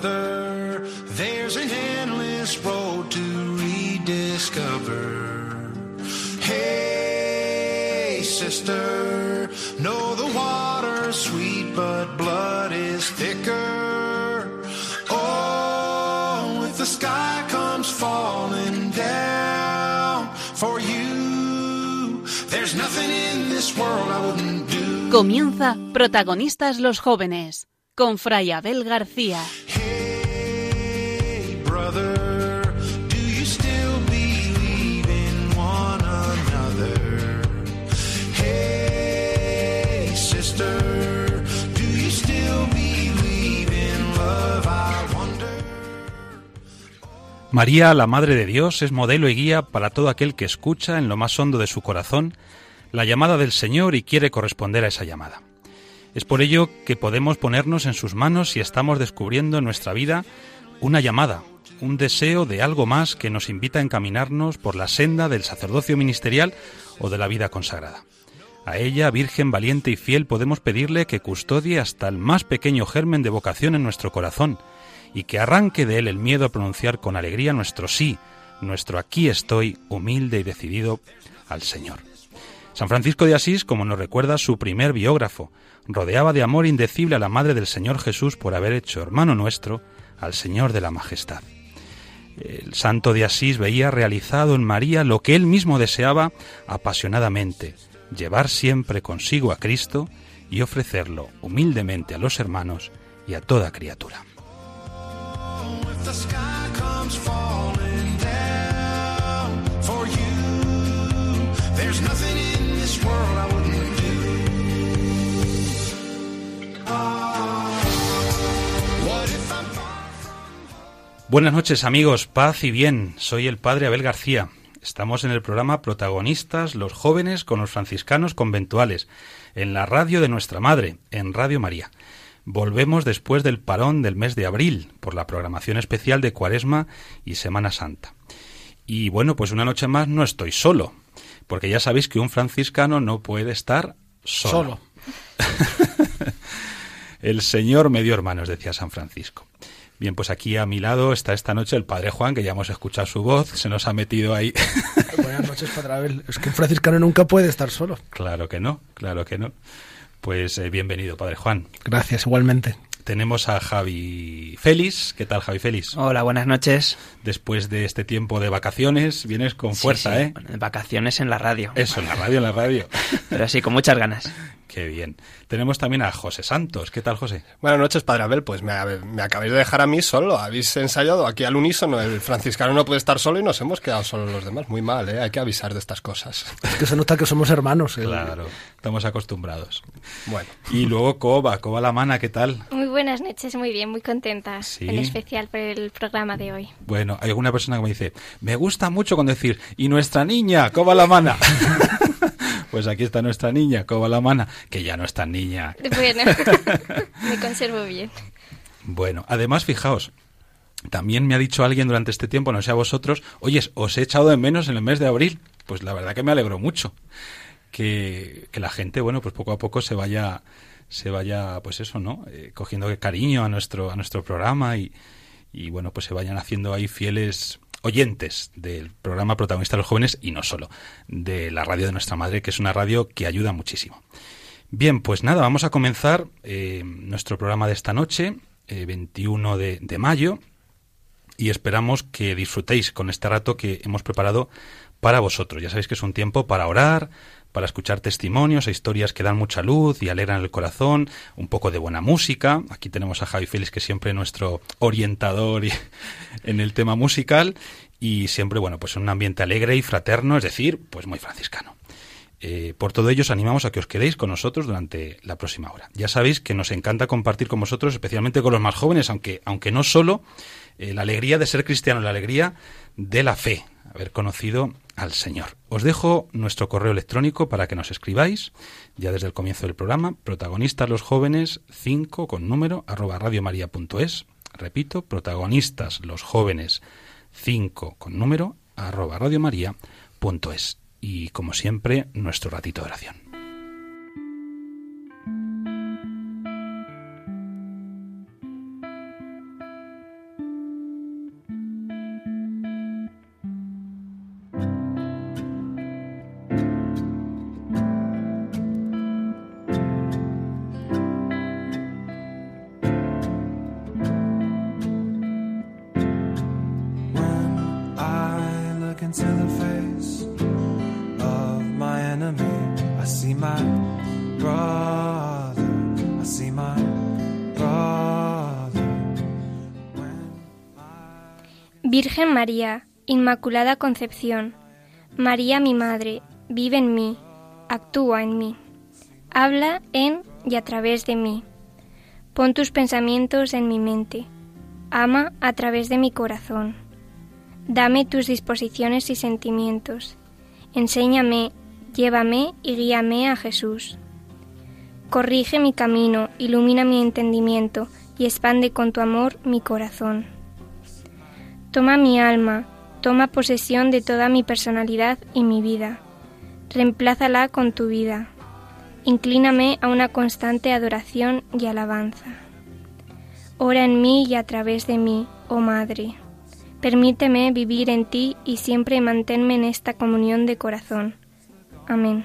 brother, there's an endless road to rediscover. Hey, sister, know the water's sweet, but blood is thicker. Oh, if the sky comes falling down for you, there's nothing in this world I wouldn't do. Comienza Protagonistas los Jóvenes con Fray Abel García. Sister. María, la Madre de Dios, es modelo y guía para todo aquel que escucha en lo más hondo de su corazón la llamada del Señor y quiere corresponder a esa llamada. Es por ello que podemos ponernos en sus manos si estamos descubriendo en nuestra vida una llamada, un deseo de algo más que nos invita a encaminarnos por la senda del sacerdocio ministerial o de la vida consagrada. A ella, Virgen valiente y fiel, podemos pedirle que custodie hasta el más pequeño germen de vocación en nuestro corazón y que arranque de él el miedo a pronunciar con alegría nuestro sí, nuestro aquí estoy, humilde y decidido al Señor. San Francisco de Asís, como nos recuerda su primer biógrafo, rodeaba de amor indecible a la Madre del Señor Jesús por haber hecho hermano nuestro al Señor de la Majestad. El santo de Asís veía realizado en María lo que él mismo deseaba apasionadamente, llevar siempre consigo a Cristo y ofrecerlo humildemente a los hermanos y a toda criatura. Buenas noches amigos, paz y bien. Soy el padre Abel García. Estamos en el programa Protagonistas, los jóvenes con los franciscanos conventuales, en la radio de nuestra madre, en Radio María. Volvemos después del parón del mes de abril, por la programación especial de Cuaresma y Semana Santa. Y bueno, pues una noche más no estoy solo, porque ya sabéis que un franciscano no puede estar solo. El Señor me dio hermanos, decía San Francisco. Bien, pues aquí a mi lado está esta noche el Padre Juan, que ya hemos escuchado su voz, se nos ha metido ahí. Buenas noches, Padre Abel. Es que un franciscano nunca puede estar solo. claro que no, claro que no. Pues eh, bienvenido, Padre Juan. Gracias, igualmente. Tenemos a Javi Félix. ¿Qué tal, Javi Félix? Hola, buenas noches. Después de este tiempo de vacaciones, vienes con fuerza, Sí, sí, ¿eh? bueno, vacaciones en la radio. Eso, en la radio, en la radio. Pero sí, con muchas ganas. Qué bien. Tenemos también a José Santos. ¿Qué tal, José? Buenas noches, Padre Abel. Pues me, me acabáis de dejar a mí solo. Habéis ensayado aquí al unísono. El franciscano no puede estar solo y nos hemos quedado solos los demás. Muy mal, ¿eh? Hay que avisar de estas cosas. Es que se nota que somos hermanos. ¿eh? Claro, estamos acostumbrados. Bueno, Y luego Coba, Coba la mana, ¿qué tal? Muy buenas noches, muy bien, muy contenta, Sí. en especial por el programa de hoy. Bueno, hay alguna persona que me dice, me gusta mucho con decir, y nuestra niña, Coba la mana. pues aquí está nuestra niña, Coba la mana, que ya no es tan niña. Bueno, me conservo bien. Bueno, además, fijaos, también me ha dicho alguien durante este tiempo, no sé a vosotros, oyes, os he echado de menos en el mes de abril. Pues la verdad que me alegro mucho. Que, que la gente, bueno, pues poco a poco se vaya, se vaya, pues eso, ¿no? Eh, cogiendo cariño a nuestro, a nuestro programa y, y bueno, pues se vayan haciendo ahí fieles oyentes del programa Protagonista de los Jóvenes y no solo, de la radio de nuestra madre, que es una radio que ayuda muchísimo. Bien, pues nada, vamos a comenzar eh, nuestro programa de esta noche, eh, 21 de, de mayo, y esperamos que disfrutéis con este rato que hemos preparado para vosotros. Ya sabéis que es un tiempo para orar, para escuchar testimonios e historias que dan mucha luz y alegran el corazón, un poco de buena música. Aquí tenemos a Javi Félix, que siempre es nuestro orientador en el tema musical, y siempre, bueno, pues en un ambiente alegre y fraterno, es decir, pues muy franciscano. Eh, por todo ello, os animamos a que os quedéis con nosotros durante la próxima hora. Ya sabéis que nos encanta compartir con vosotros, especialmente con los más jóvenes, aunque, aunque no solo eh, la alegría de ser cristiano, la alegría de la fe, haber conocido al Señor. Os dejo nuestro correo electrónico para que nos escribáis, ya desde el comienzo del programa, protagonistas los jóvenes 5 con número arroba radiomaria.es. Repito, protagonistas los jóvenes 5 con número arroba radiomaria.es. Y como siempre, nuestro ratito de oración. Virgen María, Inmaculada Concepción, María mi Madre, vive en mí, actúa en mí, habla en y a través de mí. Pon tus pensamientos en mi mente, ama a través de mi corazón. Dame tus disposiciones y sentimientos. Enséñame, llévame y guíame a Jesús. Corrige mi camino, ilumina mi entendimiento y expande con tu amor mi corazón. Toma mi alma, toma posesión de toda mi personalidad y mi vida. Reemplázala con tu vida. Inclíname a una constante adoración y alabanza. Ora en mí y a través de mí, oh Madre. Permíteme vivir en ti y siempre manténme en esta comunión de corazón. Amén.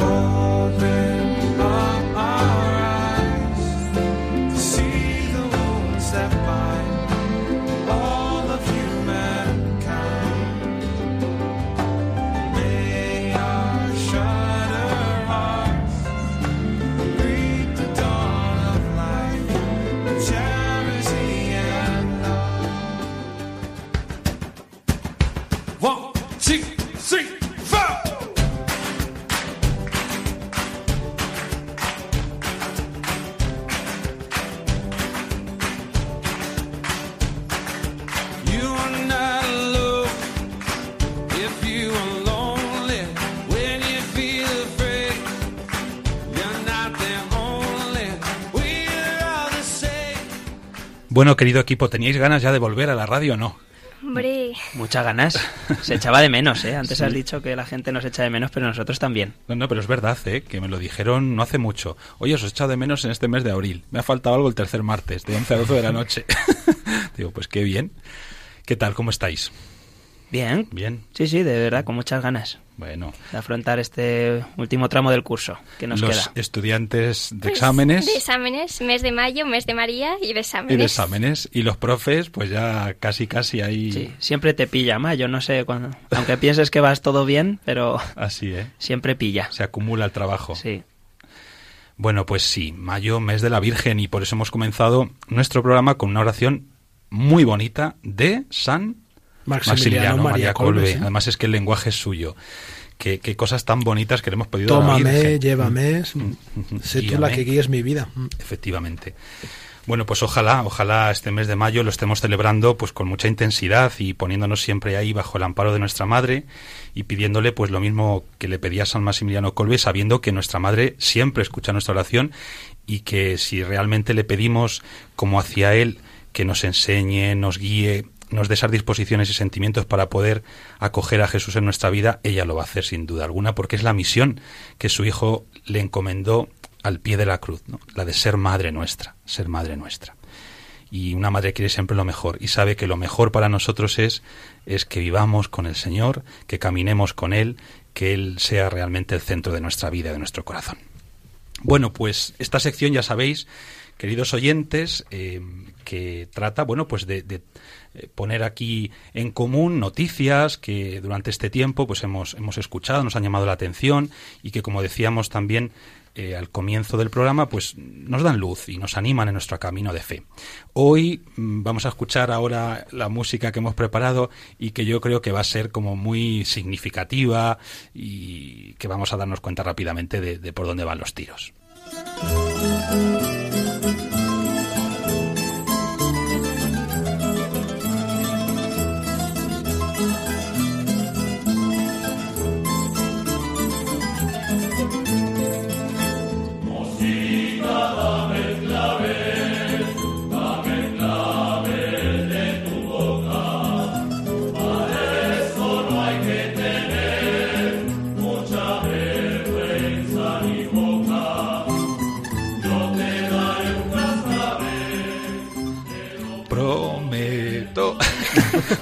Open up. Bueno, querido equipo, ¿teníais ganas ya de volver a la radio o no? Hombre, Muchas ganas. Se echaba de menos, ¿eh? Antes has dicho que la gente nos echa de menos, pero nosotros también. No, no, pero es verdad, ¿eh? que me lo dijeron no hace mucho. Oye, os he echado de menos en este mes de abril. Me ha faltado algo el tercer martes, de 11 a 12 de la noche. Digo, pues qué bien. ¿Qué tal? ¿Cómo estáis? Bien. Bien. Sí, sí, de verdad, con muchas ganas Bueno, de afrontar este último tramo del curso que nos los queda. estudiantes de pues, exámenes De exámenes, mes de mayo, mes de María y de exámenes. y de exámenes. Y los profes, pues ya casi, casi ahí. Sí, siempre te pilla, más. Yo no sé, cuando... aunque pienses que vas todo bien, pero Así, ¿eh? siempre pilla. Se acumula el trabajo. Sí. Bueno, pues sí, mayo, mes de la Virgen, y por eso hemos comenzado nuestro programa con una oración muy bonita de San Maximiliano, María Colbe. Además es que el lenguaje es suyo. Qué, qué cosas tan bonitas que le hemos la Tómame, Virgen. llévame. Mm. Sé tú la que guíes mi vida. Mm. Efectivamente. Bueno, pues ojalá, ojalá este mes de mayo lo estemos celebrando pues con mucha intensidad y poniéndonos siempre ahí bajo el amparo de nuestra madre y pidiéndole pues lo mismo que le pedía San Maximiliano Colbe, sabiendo que nuestra madre siempre escucha nuestra oración y que si realmente le pedimos como hacia él que nos enseñe, nos guíe, nos dé esas disposiciones y sentimientos para poder acoger a Jesús en nuestra vida, ella lo va a hacer sin duda alguna, porque es la misión que su hijo le encomendó al pie de la cruz, ¿no? la de ser madre nuestra, ser madre nuestra. Y una madre quiere siempre lo mejor y sabe que lo mejor para nosotros es, es que vivamos con el Señor, que caminemos con Él, que Él sea realmente el centro de nuestra vida, de nuestro corazón. Bueno, pues esta sección ya sabéis, queridos oyentes, eh, que trata, bueno, pues de, poner aquí en común noticias que durante este tiempo pues hemos, hemos escuchado, nos han llamado la atención y que como decíamos también eh, al comienzo del programa pues nos dan luz y nos animan en nuestro camino de fe. Hoy mm, vamos a escuchar ahora la música que hemos preparado y que yo creo que va a ser como muy significativa y que vamos a darnos cuenta rápidamente de, de por dónde van los tiros.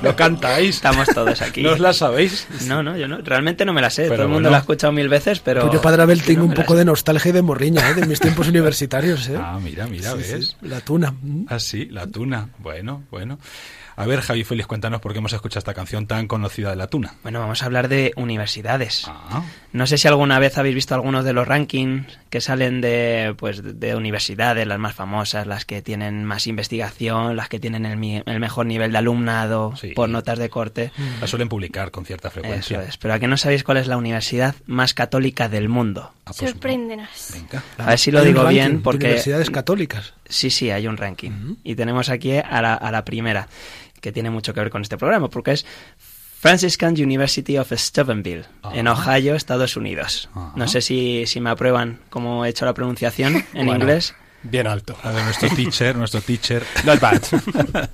Lo cantáis. Estamos todos aquí. ¿No os la sabéis? No, no, yo no. Realmente no me la sé. Pero Todo el mundo bueno. la ha escuchado mil veces, pero. Pues yo, Padre Abel, tengo no un poco sé. de nostalgia y de morriña, ¿eh? de mis tiempos universitarios. ¿eh? Ah, mira, mira, Sí, sí, ves. la tuna. Ah, sí, la tuna. Bueno, bueno. A ver, Javi Félix, cuéntanos por qué hemos escuchado esta canción tan conocida de la tuna. Bueno, vamos a hablar de universidades. Ah, No sé si alguna vez habéis visto algunos de los rankings que salen de, pues, de universidades, las más famosas, las que tienen más investigación, las que tienen el, mi- el mejor nivel de alumnado Sí. por notas de corte. la suelen publicar con cierta Eso frecuencia. es. Pero a que no sabéis cuál es la universidad más católica del mundo. Ah, pues no. Sorpréndenos. Venga. A ver si lo digo ranking bien, porque Universidades católicas. Sí, sí, hay un ranking. Y tenemos aquí a la, a la primera, que tiene mucho que ver con este programa, porque es Franciscan University of Steubenville, en Ah. Ohio, Estados Unidos. Ah. No sé si, si me aprueban cómo he hecho la pronunciación en Bueno. inglés. Bien alto. A ver, nuestro teacher, nuestro teacher. Not bad.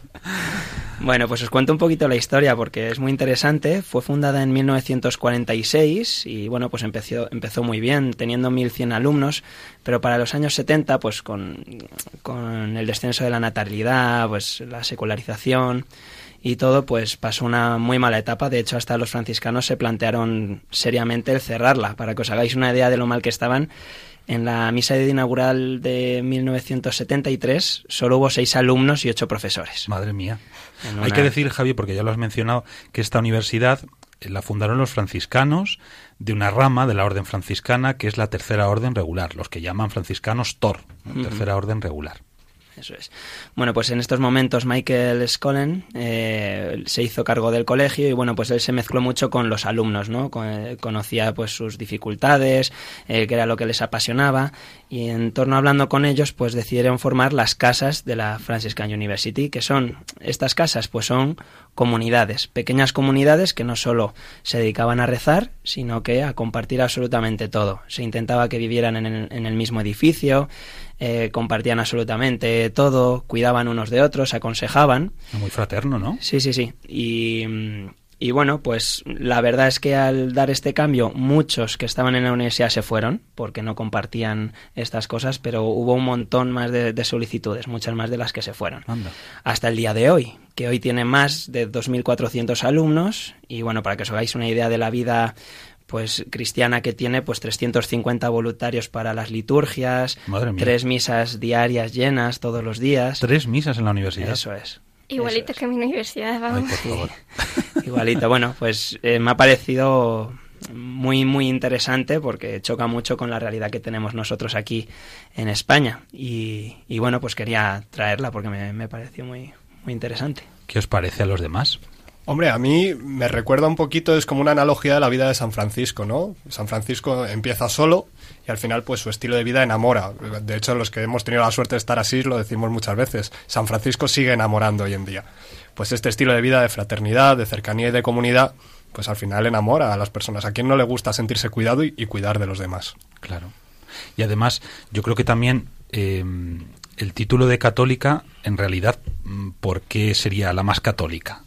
Bueno, pues os cuento un poquito la historia porque es muy interesante. Fue fundada en 1946 y bueno, pues empezó, empezó muy bien, teniendo 1.100 alumnos, pero para los años 70, pues con, con el descenso de la natalidad, pues la secularización y todo, pues pasó una muy mala etapa. De hecho, hasta los franciscanos se plantearon seriamente el cerrarla. Para que os hagáis una idea de lo mal que estaban, en la misa inaugural de 1973 solo hubo seis alumnos y ocho profesores. Madre mía. Hay que decir, Javi, porque ya lo has mencionado, que esta universidad eh, la fundaron los franciscanos de una rama de la orden franciscana que es la tercera orden regular, los que llaman franciscanos TOR, tercera orden regular. Eso es. Bueno, pues en estos momentos Michael Scollen eh, se hizo cargo del colegio y bueno, pues él se mezcló mucho con los alumnos, ¿no? Con- eh, conocía pues sus dificultades, eh, que era lo que les apasionaba y en torno a hablando con ellos pues decidieron formar las casas de la Franciscan University, que son estas casas pues son comunidades, pequeñas comunidades que no solo se dedicaban a rezar, sino que a compartir absolutamente todo. Se intentaba que vivieran en el, en el mismo edificio, eh, compartían absolutamente todo, cuidaban unos de otros, se aconsejaban. Muy fraterno, ¿no? Sí, sí, sí. Y, mm, y bueno, pues la verdad es que al dar este cambio, muchos que estaban en la universidad se fueron porque no compartían estas cosas, pero hubo un montón más de, de solicitudes, muchas más de las que se fueron. Anda. Hasta el día de hoy, que hoy tiene más de 2.400 alumnos y bueno, para que os hagáis una idea de la vida pues cristiana que tiene pues 350 voluntarios para las liturgias, tres misas diarias llenas todos los días. Tres misas en la universidad. Eso es. Igualito es. que mi universidad, Ay, vamos. por favor. Igualito, bueno, pues eh, me ha parecido muy, muy interesante porque choca mucho con la realidad que tenemos nosotros aquí en España. Y, y bueno, pues quería traerla porque me, me pareció muy, muy interesante. ¿Qué os parece a los demás? Hombre, a mí me recuerda un poquito, es como una analogía de la vida de San Francisco, ¿no? San Francisco empieza solo y al final pues su estilo de vida enamora. De hecho, los que hemos tenido la suerte de estar así lo decimos muchas veces. San Francisco sigue enamorando hoy en día. Pues este estilo de vida de fraternidad, de cercanía y de comunidad, pues al final enamora a las personas. ¿A quien no le gusta sentirse cuidado y, y cuidar de los demás? Claro. Y además, yo creo que también eh, el título de católica, en realidad, mm, ¿por qué sería la más católica?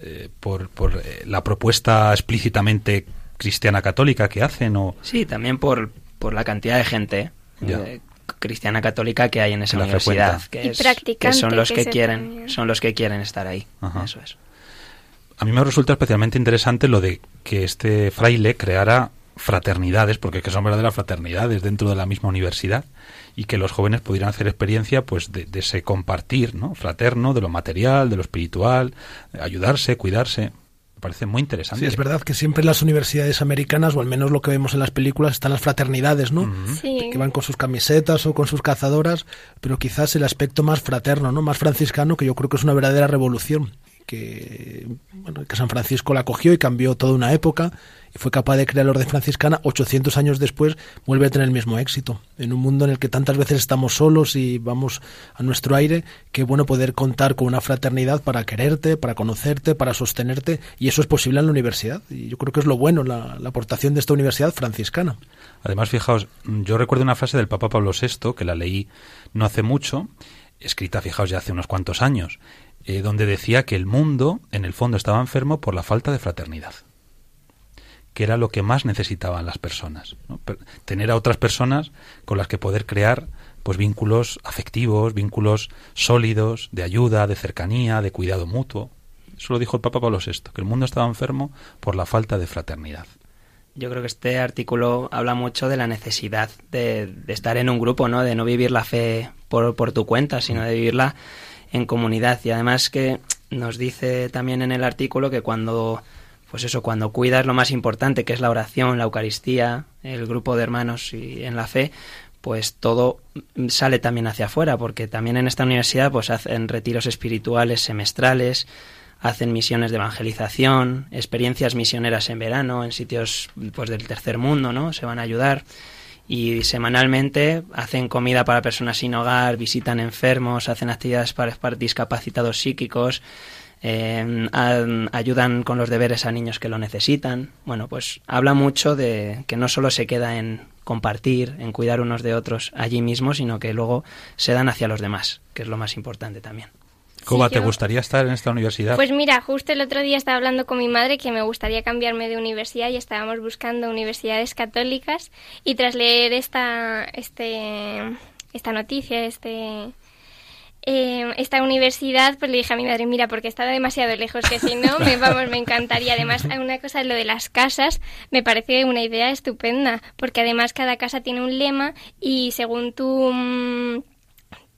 Eh, por por eh, la propuesta explícitamente cristiana católica que hacen o Sí, también por, por la cantidad de gente Ya. eh, cristiana católica que hay en esa la universidad, que, es- que son los que que quieren, también. son los que quieren estar ahí. Ajá. Eso es. A mí me resulta especialmente interesante lo de que este fraile creara fraternidades, porque que son verdaderas fraternidades dentro de la misma universidad, y que los jóvenes pudieran hacer experiencia pues de, de ese compartir, ¿no? Fraterno, de lo material, de lo espiritual, eh, ayudarse, cuidarse. Me parece muy interesante. Sí, es verdad que siempre en las universidades americanas, o al menos lo que vemos en las películas, están las fraternidades, ¿no? Sí. Que van con sus camisetas o con sus cazadoras, pero quizás el aspecto más fraterno, ¿no? Más franciscano, que yo creo que es una verdadera revolución. Que, bueno, que San Francisco la cogió y cambió toda una época y fue capaz de crear la orden franciscana. 800 años después vuelve a tener el mismo éxito. En un mundo en el que tantas veces estamos solos y vamos a nuestro aire, qué bueno poder contar con una fraternidad para quererte, para conocerte, para sostenerte, y eso es posible en la universidad. Y yo creo que es lo bueno, la, aportación de esta universidad franciscana. Además, fijaos, yo recuerdo una frase del Papa Pablo VI, que la leí no hace mucho, escrita, fijaos, ya hace unos cuantos años, eh, donde decía que el mundo, en el fondo, estaba enfermo por la falta de fraternidad, que era lo que más necesitaban las personas. Tener a otras personas con las que poder crear pues vínculos afectivos, vínculos sólidos, de ayuda, de cercanía, de cuidado mutuo. Eso lo dijo el Papa Pablo VI, que el mundo estaba enfermo por la falta de fraternidad. Yo creo que este artículo habla mucho de la necesidad de, de estar en un grupo, ¿no? De no vivir la fe por, por tu cuenta, sino de vivirla en comunidad. Y además que nos dice también en el artículo que cuando, pues eso, cuando cuidas lo más importante, que es la oración, la Eucaristía, el grupo de hermanos y en la fe, pues todo sale también hacia afuera, porque también en esta universidad pues hacen retiros espirituales semestrales, hacen misiones de evangelización, experiencias misioneras en verano en sitios pues del tercer mundo, ¿no? Se van a ayudar y semanalmente hacen comida para personas sin hogar, visitan enfermos, hacen actividades para, para discapacitados psíquicos, eh, a- ayudan con los deberes a niños que lo necesitan. Bueno, pues habla mucho de que no solo se queda en compartir, en cuidar unos de otros allí mismo, sino que luego se dan hacia los demás, que es lo más importante también. Coba, Sí, ¿te yo- gustaría estar en esta universidad? Pues mira, justo el otro día estaba hablando con mi madre que me gustaría cambiarme de universidad y estábamos buscando universidades católicas y tras leer esta, este, esta noticia, este, eh, esta universidad, pues le dije a mi madre, mira, porque estaba demasiado lejos, que si no, me, vamos, me encantaría. Además, una cosa, lo de las casas, me parece una idea estupenda, porque además cada casa tiene un lema y según tu... mm,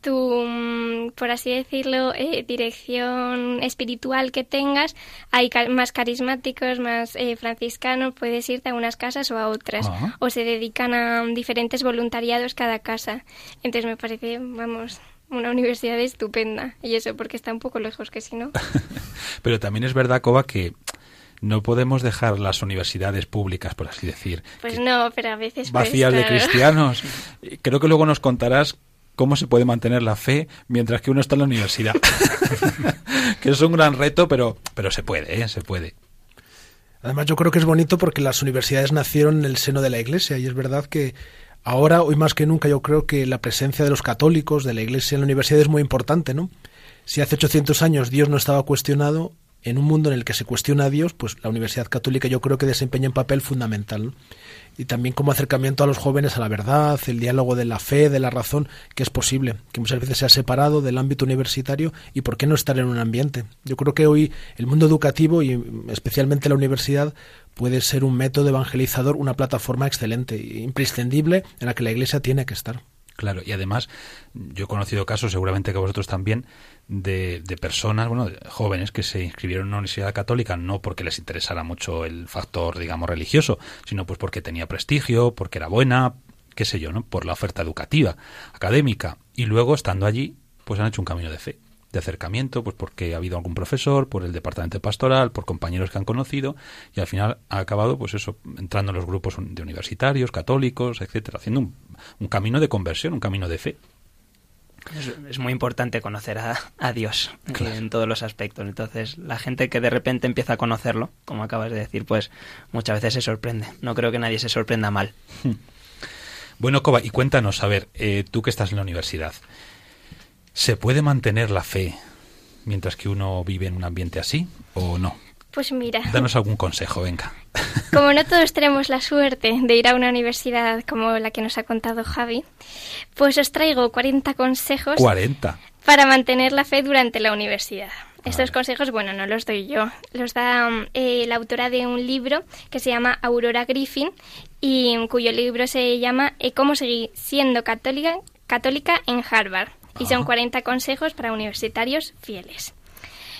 tu, mm, por así decirlo, eh, dirección espiritual que tengas, hay ca- más carismáticos, más eh, franciscanos, puedes irte a unas casas o a otras, Ah. o se dedican a diferentes voluntariados cada casa. Entonces me parece, vamos, una universidad estupenda. Y eso porque está un poco lejos, que si no. Pero también es verdad, Coba, que no podemos dejar las universidades públicas, por así decir, Pues no, pero a veces... pues, vacías de claro. cristianos. Creo que luego nos contarás cómo se puede mantener la fe mientras que uno está en la universidad. que es un gran reto, pero, pero se puede, ¿eh? se puede. Además, yo creo que es bonito porque las universidades nacieron en el seno de la Iglesia y es verdad que ahora, hoy más que nunca, yo creo que la presencia de los católicos, de la Iglesia en la universidad es muy importante, ¿no? Si hace 800 años Dios no estaba cuestionado, en un mundo en el que se cuestiona a Dios, pues la Universidad Católica yo creo que desempeña un papel fundamental. ¿no? Y también como acercamiento a los jóvenes a la verdad, el diálogo de la fe, de la razón, que es posible, que muchas veces se ha separado del ámbito universitario y por qué no estar en un ambiente. Yo creo que hoy el mundo educativo y especialmente la universidad puede ser un método evangelizador, una plataforma excelente imprescindible en la que la Iglesia tiene que estar. Claro, y además yo he conocido casos, seguramente que vosotros también, de, de personas, bueno, de jóvenes que se inscribieron en una universidad católica no porque les interesara mucho el factor, digamos, religioso, sino pues porque tenía prestigio, porque era buena, qué sé yo, ¿no? Por la oferta educativa, académica. Y luego, estando allí, pues han hecho un camino de fe, de acercamiento, pues porque ha habido algún profesor, por el departamento pastoral, por compañeros que han conocido, y al final ha acabado, pues eso, entrando en los grupos de universitarios, católicos, etcétera, haciendo un, un camino de conversión, un camino de fe. Es, es muy importante conocer a, a Dios Claro. en todos los aspectos. Entonces, la gente que de repente empieza a conocerlo, como acabas de decir, pues muchas veces se sorprende. No creo que nadie se sorprenda mal. Bueno, Coba, y cuéntanos, a ver, eh, tú que estás en la universidad, ¿se puede mantener la fe mientras que uno vive en un ambiente así o no? Pues mira, Danos algún consejo, venga. como no todos tenemos la suerte de ir a una universidad como la que nos ha contado Javi, pues os traigo 40 consejos 40. para mantener la fe durante la universidad. Estos consejos, bueno, no los doy yo, los da um, eh, la autora de un libro que se llama Aurora Griffin y cuyo libro se llama eh, Cómo seguir siendo católica, católica en Harvard. Y son Ajá. 40 consejos para universitarios fieles.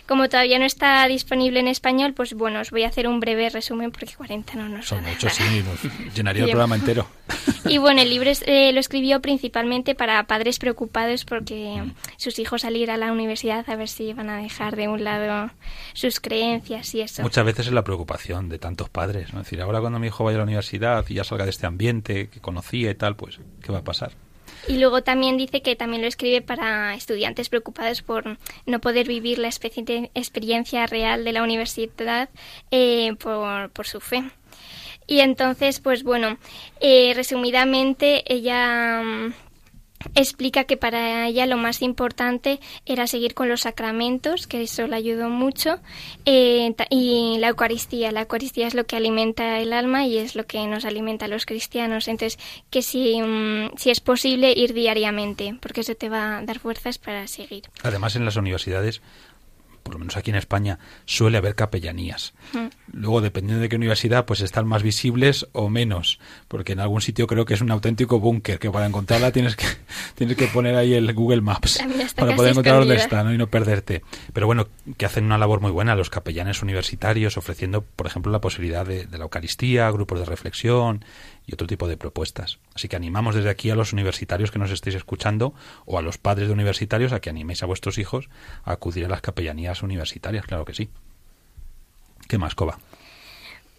Como todavía no está disponible en español, pues bueno, os voy a hacer un breve resumen porque 40 no nos Son muchos, sí, nos llenaría el programa entero. Y bueno, el libro es- eh, lo escribió principalmente para padres preocupados porque sus hijos al ir a la universidad a ver si van a dejar de un lado sus creencias y eso. Muchas veces es la preocupación de tantos padres, ¿no? Es decir, ahora cuando mi hijo vaya a la universidad y ya salga de este ambiente que conocía y tal, pues, ¿qué va a pasar? Y luego también dice que también lo escribe para estudiantes preocupados por no poder vivir la experiencia real de la universidad eh, por, por su fe. Y entonces, pues bueno, eh, resumidamente, ella mm, explica que para ella lo más importante era seguir con los sacramentos, que eso le ayudó mucho, eh, y la Eucaristía. La Eucaristía es lo que alimenta el alma y es lo que nos alimenta a los cristianos. Entonces, que si, mm, si es posible, ir diariamente, porque eso te va a dar fuerzas para seguir. Además, en las universidades, por lo menos aquí en España, suele haber capellanías. Luego, dependiendo de qué universidad, pues están más visibles o menos, porque en algún sitio creo que es un auténtico búnker, que para encontrarla tienes que, tienes que poner ahí el Google Maps para poder encontrar dónde está ¿no? y no perderte. Pero bueno, que hacen una labor muy buena los capellanes universitarios, ofreciendo, por ejemplo, la posibilidad de, de la Eucaristía, grupos de reflexión y otro tipo de propuestas. Así que animamos desde aquí a los universitarios que nos estéis escuchando o a los padres de universitarios a que animéis a vuestros hijos a acudir a las capellanías universitarias, claro que sí. ¿Qué más, Coba?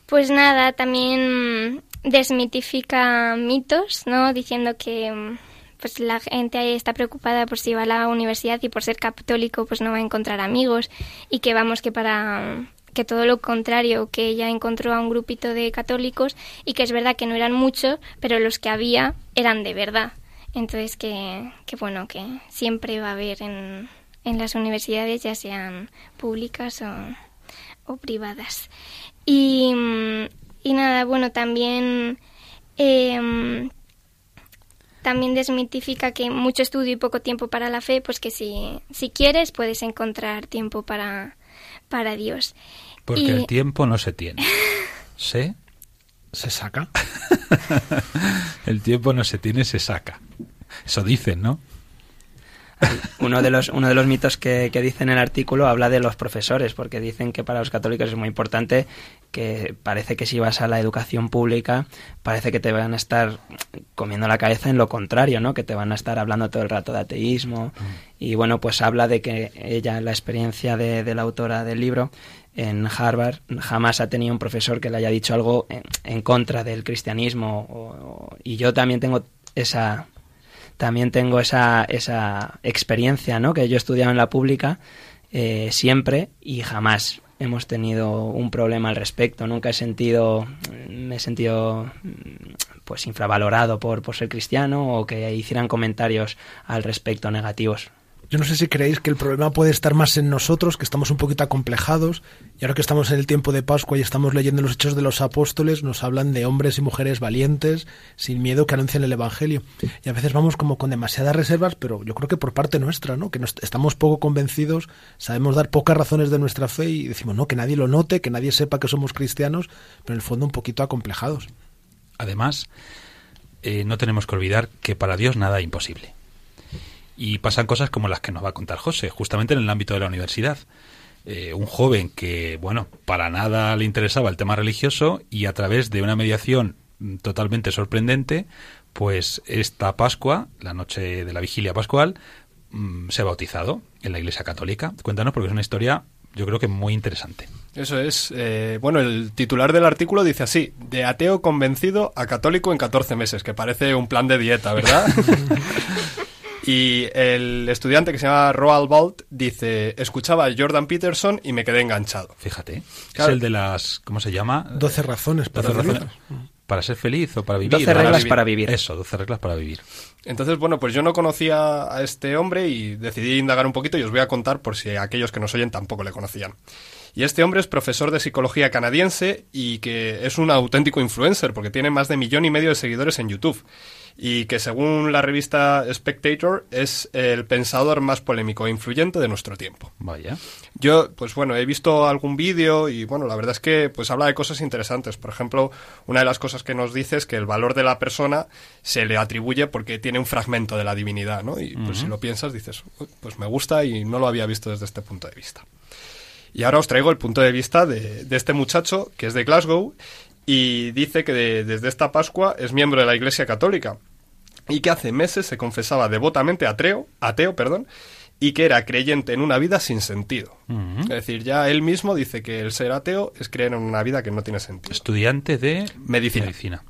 Pues nada, también desmitifica mitos, ¿no? Diciendo que pues la gente ahí está preocupada por si va a la universidad y por ser católico pues no va a encontrar amigos y que vamos que para que todo lo contrario, que ella encontró a un grupito de católicos y que es verdad que no eran muchos, pero los que había eran de verdad. Entonces que, que bueno, que siempre va a haber en, en las universidades, ya sean públicas o, o privadas. Y, y nada, bueno, también em, también desmitifica que mucho estudio y poco tiempo para la fe, pues que si, si quieres puedes encontrar tiempo para, para Dios. Porque Y- el tiempo no se tiene. ¿Se? Se saca. el tiempo no se tiene, se saca. Eso dicen, ¿no? Uno de los, uno de los mitos que, que dice en el artículo habla de los profesores, porque dicen que para los católicos es muy importante que parece que si vas a la educación pública, parece que te van a estar comiendo la cabeza en lo contrario, ¿no? Que te van a estar hablando todo el rato de ateísmo. Y bueno, pues habla de que ella, la experiencia de, de la autora del libro, en Harvard jamás ha tenido un profesor que le haya dicho algo en, en contra del cristianismo. o- o- y yo también tengo esa, también tengo esa, esa experiencia, ¿no? Que yo he estudiado en la pública eh, siempre y jamás hemos tenido un problema al respecto. Nunca he sentido, me he sentido pues infravalorado por, por ser cristiano o que hicieran comentarios al respecto negativos. Yo no sé si creéis que el problema puede estar más en nosotros, que estamos un poquito acomplejados, y ahora que estamos en el tiempo de Pascua y estamos leyendo los hechos de los apóstoles, nos hablan de hombres y mujeres valientes, sin miedo, que anuncian el Evangelio. Y a veces vamos como con demasiadas reservas, pero yo creo que por parte nuestra, ¿no? Que nos- estamos poco convencidos, sabemos dar pocas razones de nuestra fe y decimos, no, que nadie lo note, que nadie sepa que somos cristianos, pero en el fondo un poquito acomplejados. Además, eh, no tenemos que olvidar que para Dios nada es imposible. Y pasan cosas como las que nos va a contar José, justamente en el ámbito de la universidad. Eh, un joven que, bueno, para nada le interesaba el tema religioso y a través de una mediación totalmente sorprendente, pues esta Pascua, la noche de la vigilia pascual, mm, se ha bautizado en la Iglesia Católica. Cuéntanos porque es una historia, yo creo que muy interesante. Eso es. eh, bueno, el titular del artículo dice así: de ateo convencido a católico en 14 meses, que parece un plan de dieta, ¿verdad? y el estudiante que se llama Roald Bolt dice: escuchaba a Jordan Peterson y me quedé enganchado. Fíjate, Claro. es el de las, ¿cómo se llama? 12 razones para 12 vivir. razones para ser feliz o para vivir. 12 Para reglas vivir. para vivir. Eso, 12 reglas para vivir. Entonces, bueno, pues yo no conocía a este hombre y decidí indagar un poquito y os voy a contar por si aquellos que nos oyen tampoco le conocían. Y este hombre es profesor de psicología canadiense y que es un auténtico influencer porque tiene más de millón y medio de seguidores en YouTube. Y que según la revista Spectator es el pensador más polémico e influyente de nuestro tiempo. Vaya. Yo, pues bueno, he visto algún vídeo y bueno, la verdad es que pues habla de cosas interesantes. Por ejemplo, una de las cosas que nos dice es que el valor de la persona se le atribuye porque tiene un fragmento de la divinidad, ¿no? Y pues si lo piensas dices, "Uy, pues me gusta y no lo había visto desde este punto de vista. Y ahora os traigo el punto de vista de, de este muchacho que es de Glasgow y dice que de- desde esta Pascua es miembro de la Iglesia Católica y que hace meses se confesaba devotamente ateo, ateo, perdón, y que era creyente en una vida sin sentido. Es decir, ya él mismo dice que el ser ateo es creer en una vida que no tiene sentido. Estudiante de Medicina. medicina.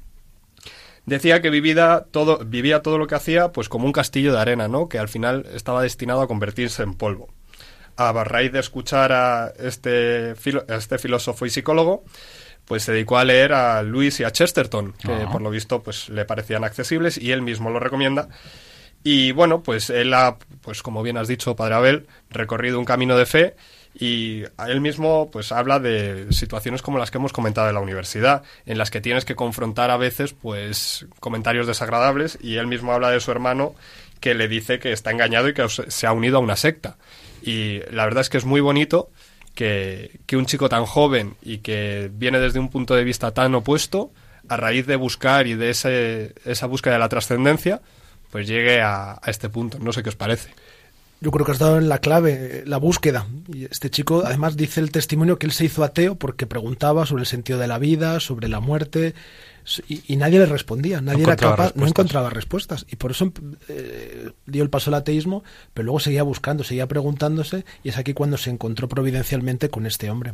Decía que vivía todo, vivía todo lo que hacía pues como un castillo de arena, ¿no? Que al final estaba destinado a convertirse en polvo. A raíz de escuchar a este, filo- a este filósofo y psicólogo, pues se dedicó a leer a Lewis y a Chesterton, que Ah. por lo visto pues le parecían accesibles y él mismo lo recomienda. Y bueno, pues él ha, pues como bien has dicho, Padre Abel, recorrido un camino de fe y a él mismo pues habla de situaciones como las que hemos comentado en la universidad, en las que tienes que confrontar a veces pues comentarios desagradables y él mismo habla de su hermano que le dice que está engañado y que se ha unido a una secta. Y la verdad es que es muy bonito que, que un chico tan joven y que viene desde un punto de vista tan opuesto, a raíz de buscar y de ese, esa búsqueda de la trascendencia, pues llegue a, a este punto. No sé qué os parece. Yo creo que has dado en la clave, eh, la búsqueda. Y este chico, además, dice el testimonio que él se hizo ateo porque preguntaba sobre el sentido de la vida, sobre la muerte, y, y nadie le respondía, nadie era encontraba capaz, no encontraba respuestas. Y por eso eh, dio el paso al ateísmo, pero luego seguía buscando, seguía preguntándose, y es aquí cuando se encontró providencialmente con este hombre.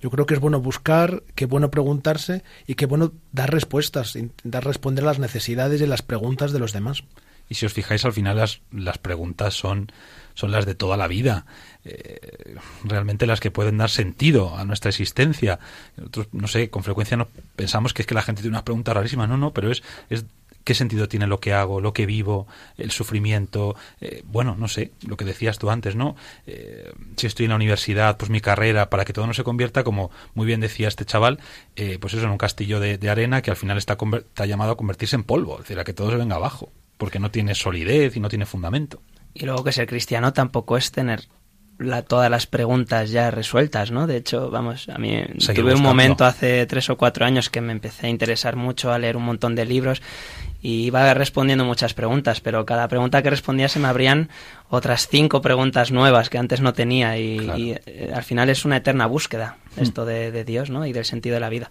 Yo creo que es bueno buscar, que bueno preguntarse y que bueno dar respuestas, intentar responder a las necesidades y las preguntas de los demás. Y si os fijáis, al final las, las preguntas son, son las de toda la vida. Eh, realmente las que pueden dar sentido a nuestra existencia. Nosotros, no sé, con frecuencia pensamos que es que la gente tiene unas preguntas rarísimas. No, no, pero es, qué sentido tiene lo que hago, lo que vivo, el sufrimiento. eh, bueno, no sé, lo que decías tú antes, ¿no? Eh, si estoy en la universidad, pues mi carrera, para que todo no se convierta, como muy bien decía este chaval, pues eso, en un castillo de, arena que al final está, está llamado a convertirse en polvo, es decir, a que todo se venga abajo, porque no tiene solidez y no tiene fundamento. Y luego que ser cristiano tampoco es tener la, todas las preguntas ya resueltas, ¿no? De hecho, vamos, a mí tuve un buscando. momento hace tres o cuatro años que me empecé a interesar mucho a leer un montón de libros y iba respondiendo muchas preguntas, pero cada pregunta que respondía se me abrían otras cinco preguntas nuevas que antes no tenía y, Claro. y, eh, al final es una eterna búsqueda esto de, de Dios, ¿no? Y del sentido de la vida.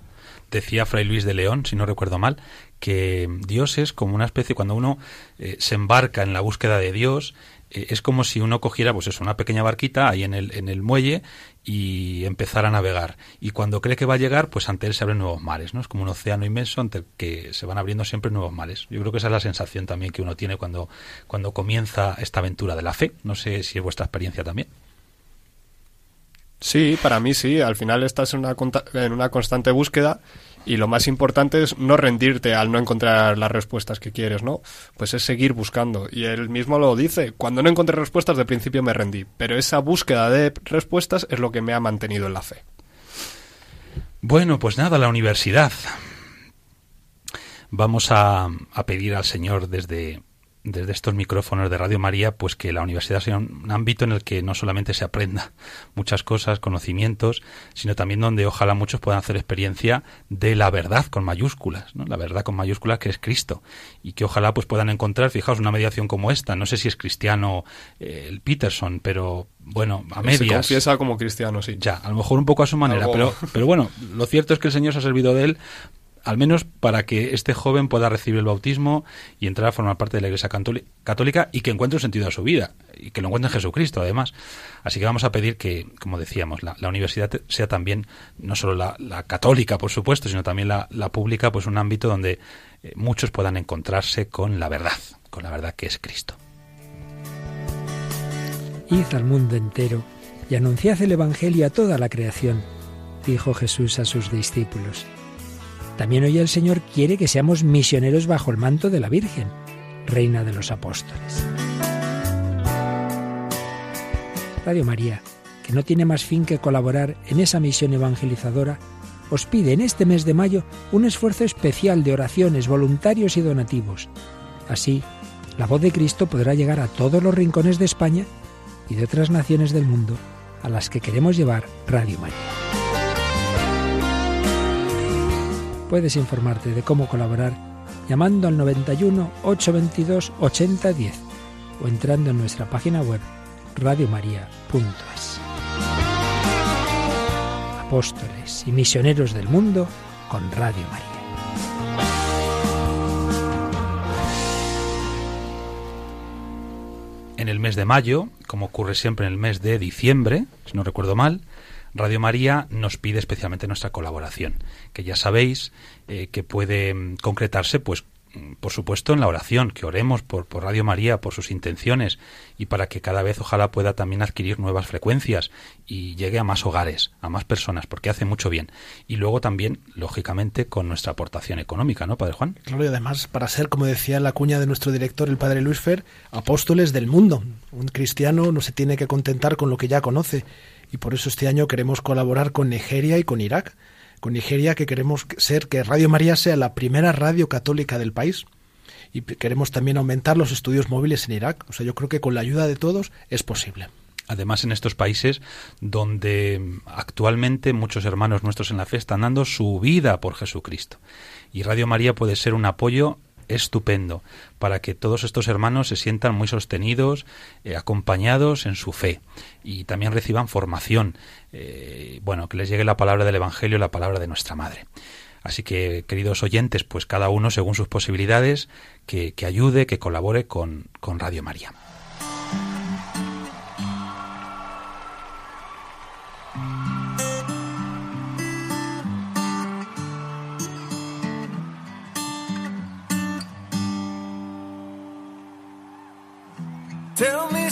Decía Fray Luis de León, si no recuerdo mal, que Dios es como una especie, cuando uno eh, se embarca en la búsqueda de Dios, eh, es como si uno cogiera, pues eso, una pequeña barquita ahí en el, en el muelle y empezara a navegar. Y cuando cree que va a llegar, pues ante él se abren nuevos mares, ¿no? Es como un océano inmenso ante el que se van abriendo siempre nuevos mares. Yo creo que esa es la sensación también que uno tiene cuando, cuando comienza esta aventura de la fe. No sé si es vuestra experiencia también. Sí, para mí sí. Al final estás en una, en una constante búsqueda y lo más importante es no rendirte al no encontrar las respuestas que quieres, ¿no? Pues es seguir buscando. Y él mismo lo dice. Cuando no encontré respuestas, de principio me rendí. Pero esa búsqueda de respuestas es lo que me ha mantenido en la fe. Bueno, pues nada, la universidad. Vamos a, a pedir al Señor desde, desde estos micrófonos de Radio María, pues que la universidad sea un, ámbito en el que no solamente se aprenda muchas cosas, conocimientos, sino también donde ojalá muchos puedan hacer experiencia de la verdad con mayúsculas, ¿no? La verdad con mayúsculas que es Cristo. Y que ojalá pues puedan encontrar, fijaos, una mediación como esta. No sé si es cristiano eh, el Peterson, pero bueno, a Se medias. confiesa como cristiano, sí. Ya, a lo mejor un poco a su manera, Algo- pero, pero bueno, lo cierto es que el Señor se ha servido de él, al menos para que este joven pueda recibir el bautismo y entrar a formar parte de la Iglesia Católica y que encuentre un sentido a su vida y que lo encuentre en Jesucristo, además. Así que vamos a pedir que, como decíamos, la, la universidad sea también, no solo la, la católica, por supuesto, sino también la, la pública, pues un ámbito donde eh, muchos puedan encontrarse con la verdad, con la verdad que es Cristo. Id al mundo entero y anunciad el Evangelio a toda la creación, dijo Jesús a sus discípulos. También hoy el Señor quiere que seamos misioneros bajo el manto de la Virgen, Reina de los Apóstoles. Radio María, que no tiene más fin que colaborar en esa misión evangelizadora, os pide en este mes de mayo un esfuerzo especial de oraciones, voluntarios y donativos. Así, la voz de Cristo podrá llegar a todos los rincones de España y de otras naciones del mundo a las que queremos llevar Radio María. Puedes informarte de cómo colaborar llamando al 91 822 8010 o entrando en nuestra página web radiomaria.es. Apóstoles y misioneros del mundo con Radio María. En el mes de mayo, como ocurre siempre en el mes de diciembre, si no recuerdo mal, Radio María nos pide especialmente nuestra colaboración, que ya sabéis eh, que puede mm, concretarse pues mm, por supuesto, en la oración, que oremos por, por Radio María, por sus intenciones y para que cada vez ojalá pueda también adquirir nuevas frecuencias y llegue a más hogares, a más personas, porque hace mucho bien. Y luego también, lógicamente, con nuestra aportación económica, ¿no, Padre Juan? Claro, y además para ser, como decía la cuña de nuestro director, el padre Luis Fer, apóstoles del mundo. Un cristiano no se tiene que contentar con lo que ya conoce. Y por eso este año queremos colaborar con Nigeria y con Irak. Con Nigeria que queremos ser que Radio María sea la primera radio católica del país. Y queremos también aumentar los estudios móviles en Irak. O sea, yo creo que con la ayuda de todos es posible. Además, en estos países donde actualmente muchos hermanos nuestros en la fe están dando su vida por Jesucristo. Y Radio María puede ser un apoyo estupendo para que todos estos hermanos se sientan muy sostenidos, eh, acompañados en su fe y también reciban formación. eh, bueno, que les llegue la palabra del Evangelio, la palabra de nuestra Madre. Así que, queridos oyentes, pues cada uno según sus posibilidades, que, que ayude, que colabore con, con Radio María.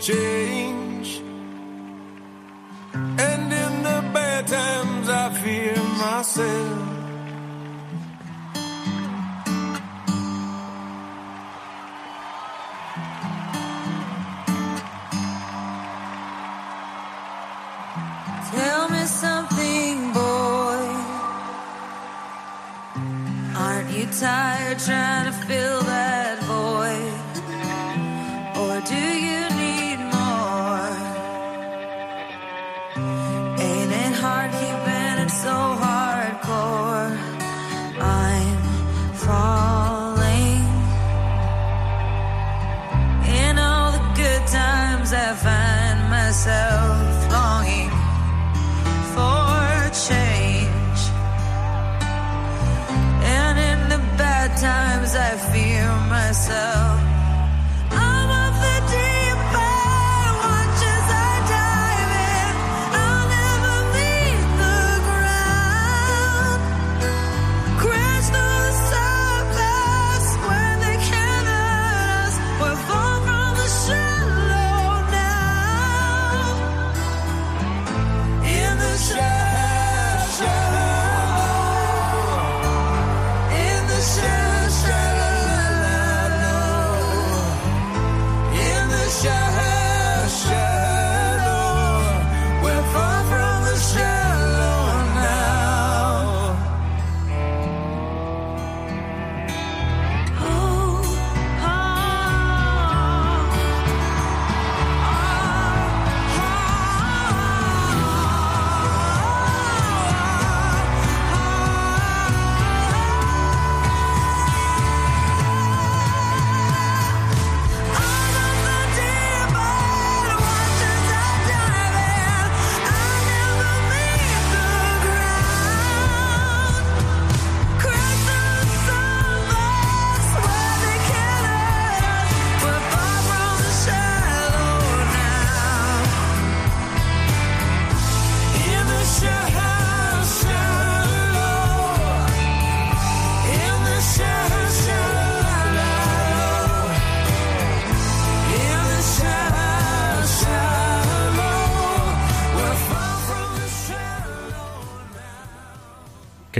change. And in the bad times, I fear myself.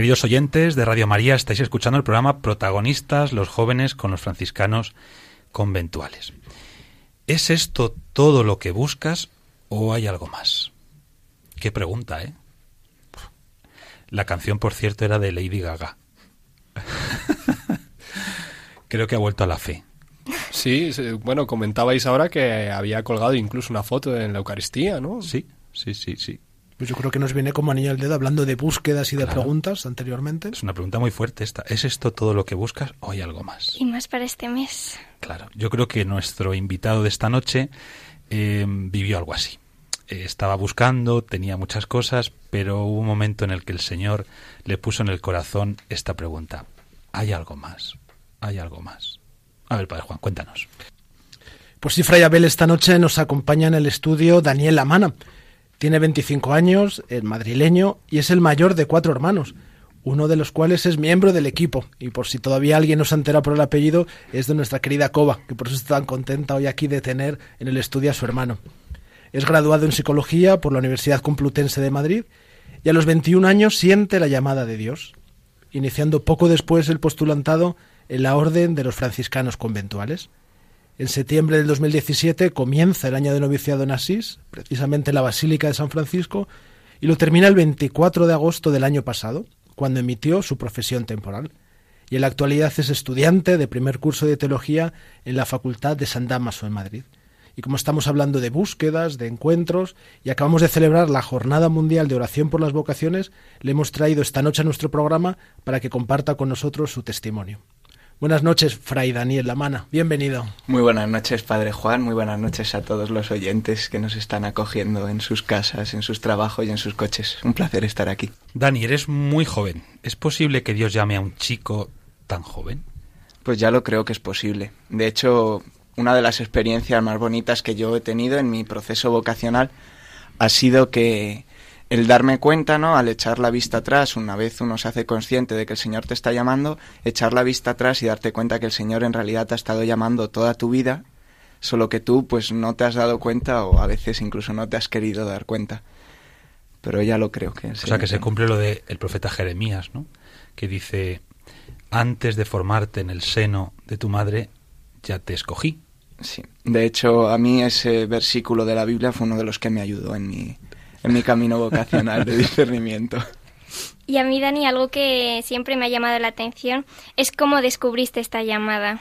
Queridos oyentes de Radio María, estáis escuchando el programa Protagonistas, los jóvenes con los franciscanos conventuales. ¿Es esto todo lo que buscas o hay algo más? Qué pregunta, ¿eh? La canción, por cierto, era de Lady Gaga. Creo que ha vuelto a la fe. Sí, bueno, comentabais ahora que había colgado incluso una foto en la Eucaristía, ¿no? Sí, sí, sí, sí. Pues yo creo que nos viene como anillo al dedo hablando de búsquedas y de Claro. preguntas anteriormente. Es una pregunta muy fuerte esta. ¿Es esto todo lo que buscas o hay algo más? Y más para este mes. Claro, yo creo que nuestro invitado de esta noche eh, vivió algo así. Eh, estaba buscando, tenía muchas cosas, pero hubo un momento en el que el Señor le puso en el corazón esta pregunta. ¿Hay algo más? ¿Hay algo más? A ver, Padre Juan, cuéntanos. Pues sí, Fray Abel, esta noche nos acompaña en el estudio Daniel Lamana. Tiene 25 años, es madrileño y es el mayor de cuatro hermanos, uno de los cuales es miembro del equipo. Y por si todavía alguien no se entera por el apellido, es de nuestra querida Coba, que por eso está tan contenta hoy aquí de tener en el estudio a su hermano. Es graduado en psicología por la Universidad Complutense de Madrid y a los 21 años siente la llamada de Dios, iniciando poco después el postulantado en la Orden de los Franciscanos Conventuales. En septiembre del 2017 comienza el año de noviciado en Asís, precisamente en la Basílica de San Francisco, y lo termina el 24 de agosto del año pasado, cuando emitió su profesión temporal. Y en la actualidad es estudiante de primer curso de teología en la Facultad de San Damaso en Madrid. Y como estamos hablando de búsquedas, de encuentros, y acabamos de celebrar la Jornada Mundial de Oración por las Vocaciones, le hemos traído esta noche a nuestro programa para que comparta con nosotros su testimonio. Buenas noches, Fray Daniel Lamana. Bienvenido. Muy buenas noches, Padre Juan. Muy buenas noches a todos los oyentes que nos están acogiendo en sus casas, en sus trabajos y en sus coches. Un placer estar aquí. Dani, eres muy joven. ¿Es posible que Dios llame a un chico tan joven? Pues ya lo creo que es posible. De hecho, una de las experiencias más bonitas que yo he tenido en mi proceso vocacional ha sido que el darme cuenta, ¿no? Al echar la vista atrás, una vez uno se hace consciente de que el Señor te está llamando, echar la vista atrás y darte cuenta que el Señor en realidad te ha estado llamando toda tu vida, solo que tú pues no te has dado cuenta o a veces incluso no te has querido dar cuenta. Pero ya lo creo que O sea, que se cumple lo del el profeta Jeremías, ¿no? Que dice, antes de formarte en el seno de tu madre, ya te escogí. Sí. De hecho, a mí ese versículo de la Biblia fue uno de los que me ayudó en mi, en mi camino vocacional de discernimiento. Y a mí, Dani, algo que siempre me ha llamado la atención es cómo descubriste esta llamada.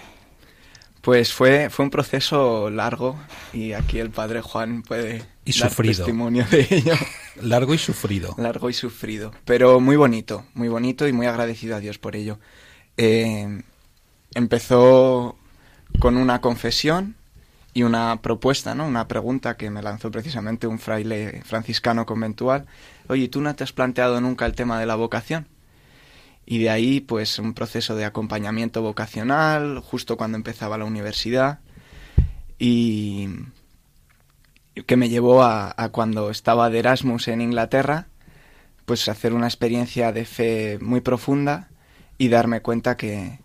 Pues fue, fue un proceso largo y aquí el padre Juan puede Y dar sufrido. testimonio de ello. Largo y sufrido. Largo y sufrido, pero muy bonito, muy bonito y muy agradecido a Dios por ello. Eh, empezó con una confesión y una propuesta, ¿no? Una pregunta que me lanzó precisamente un fraile franciscano conventual. Oye, ¿tú no te has planteado nunca el tema de la vocación? Y de ahí, pues, un proceso de acompañamiento vocacional, justo cuando empezaba la universidad, y que me llevó a, a cuando estaba de Erasmus en Inglaterra, pues hacer una experiencia de fe muy profunda y darme cuenta que,